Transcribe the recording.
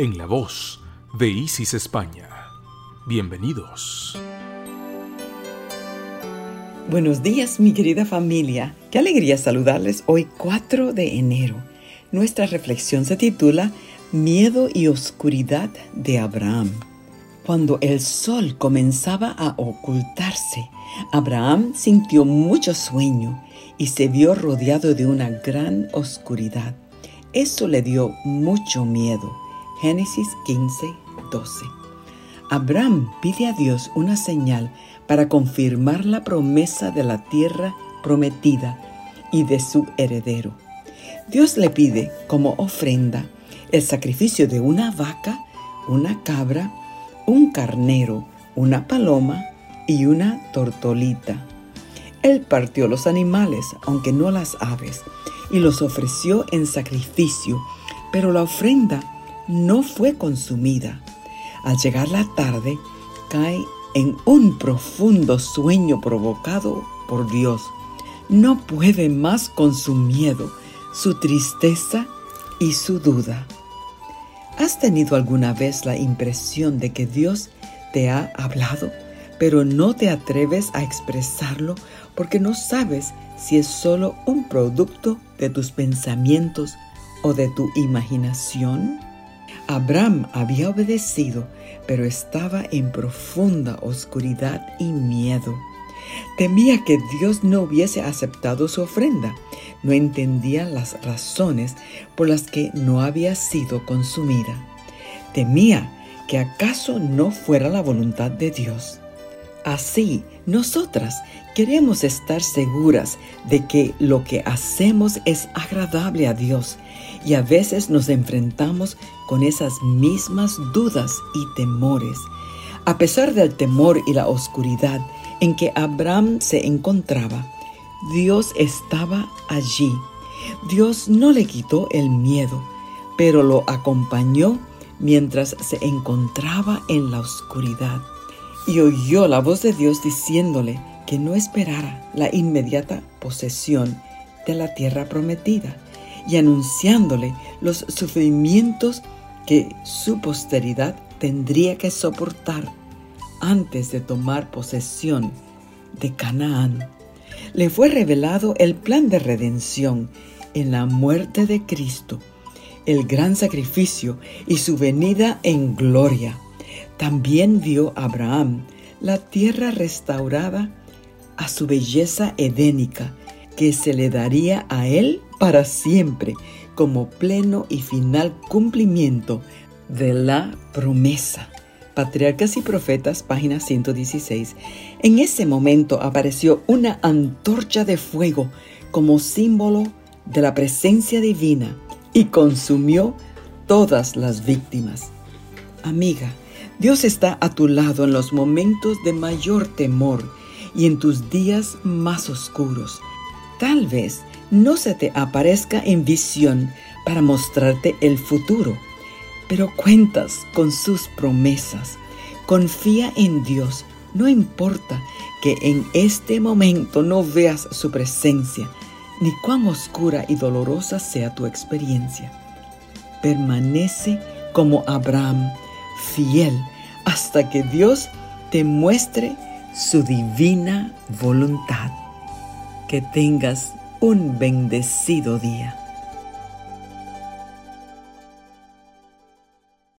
en la voz de Isis España. Bienvenidos. Buenos días mi querida familia. Qué alegría saludarles hoy 4 de enero. Nuestra reflexión se titula Miedo y oscuridad de Abraham. Cuando el sol comenzaba a ocultarse, Abraham sintió mucho sueño y se vio rodeado de una gran oscuridad. Eso le dio mucho miedo Génesis 15, 12. Abraham pide a Dios una señal para confirmar la promesa de la tierra prometida y de su heredero. Dios le pide como ofrenda el sacrificio de una vaca, una cabra, un carnero, una paloma y una tortolita. Él partió los animales, aunque no las aves, y los ofreció en sacrificio, pero la ofrenda no fue consumida. Al llegar la tarde, cae en un profundo sueño provocado por Dios. No puede más con su miedo, su tristeza y su duda. ¿Has tenido alguna vez la impresión de que Dios te ha hablado, pero no te atreves a expresarlo porque no sabes si es solo un producto de tus pensamientos o de tu imaginación? Abraham había obedecido, pero estaba en profunda oscuridad y miedo. Temía que Dios no hubiese aceptado su ofrenda. No entendía las razones por las que no había sido consumida. Temía que acaso no fuera la voluntad de Dios. Así, nosotras queremos estar seguras de que lo que hacemos es agradable a Dios y a veces nos enfrentamos con esas mismas dudas y temores. A pesar del temor y la oscuridad en que Abraham se encontraba, Dios estaba allí. Dios no le quitó el miedo, pero lo acompañó mientras se encontraba en la oscuridad y oyó la voz de Dios diciéndole que no esperara la inmediata posesión de la tierra prometida y anunciándole los sufrimientos que su posteridad tendría que soportar antes de tomar posesión de Canaán. Le fue revelado el plan de redención en la muerte de Cristo, el gran sacrificio y su venida en gloria. También vio Abraham la tierra restaurada a su belleza edénica que se le daría a él para siempre como pleno y final cumplimiento de la promesa. Patriarcas y Profetas, página 116. En ese momento apareció una antorcha de fuego como símbolo de la presencia divina y consumió todas las víctimas. Amiga, Dios está a tu lado en los momentos de mayor temor y en tus días más oscuros. Tal vez no se te aparezca en visión para mostrarte el futuro, pero cuentas con sus promesas. Confía en Dios, no importa que en este momento no veas su presencia, ni cuán oscura y dolorosa sea tu experiencia. Permanece como Abraham fiel hasta que Dios te muestre su divina voluntad. Que tengas un bendecido día.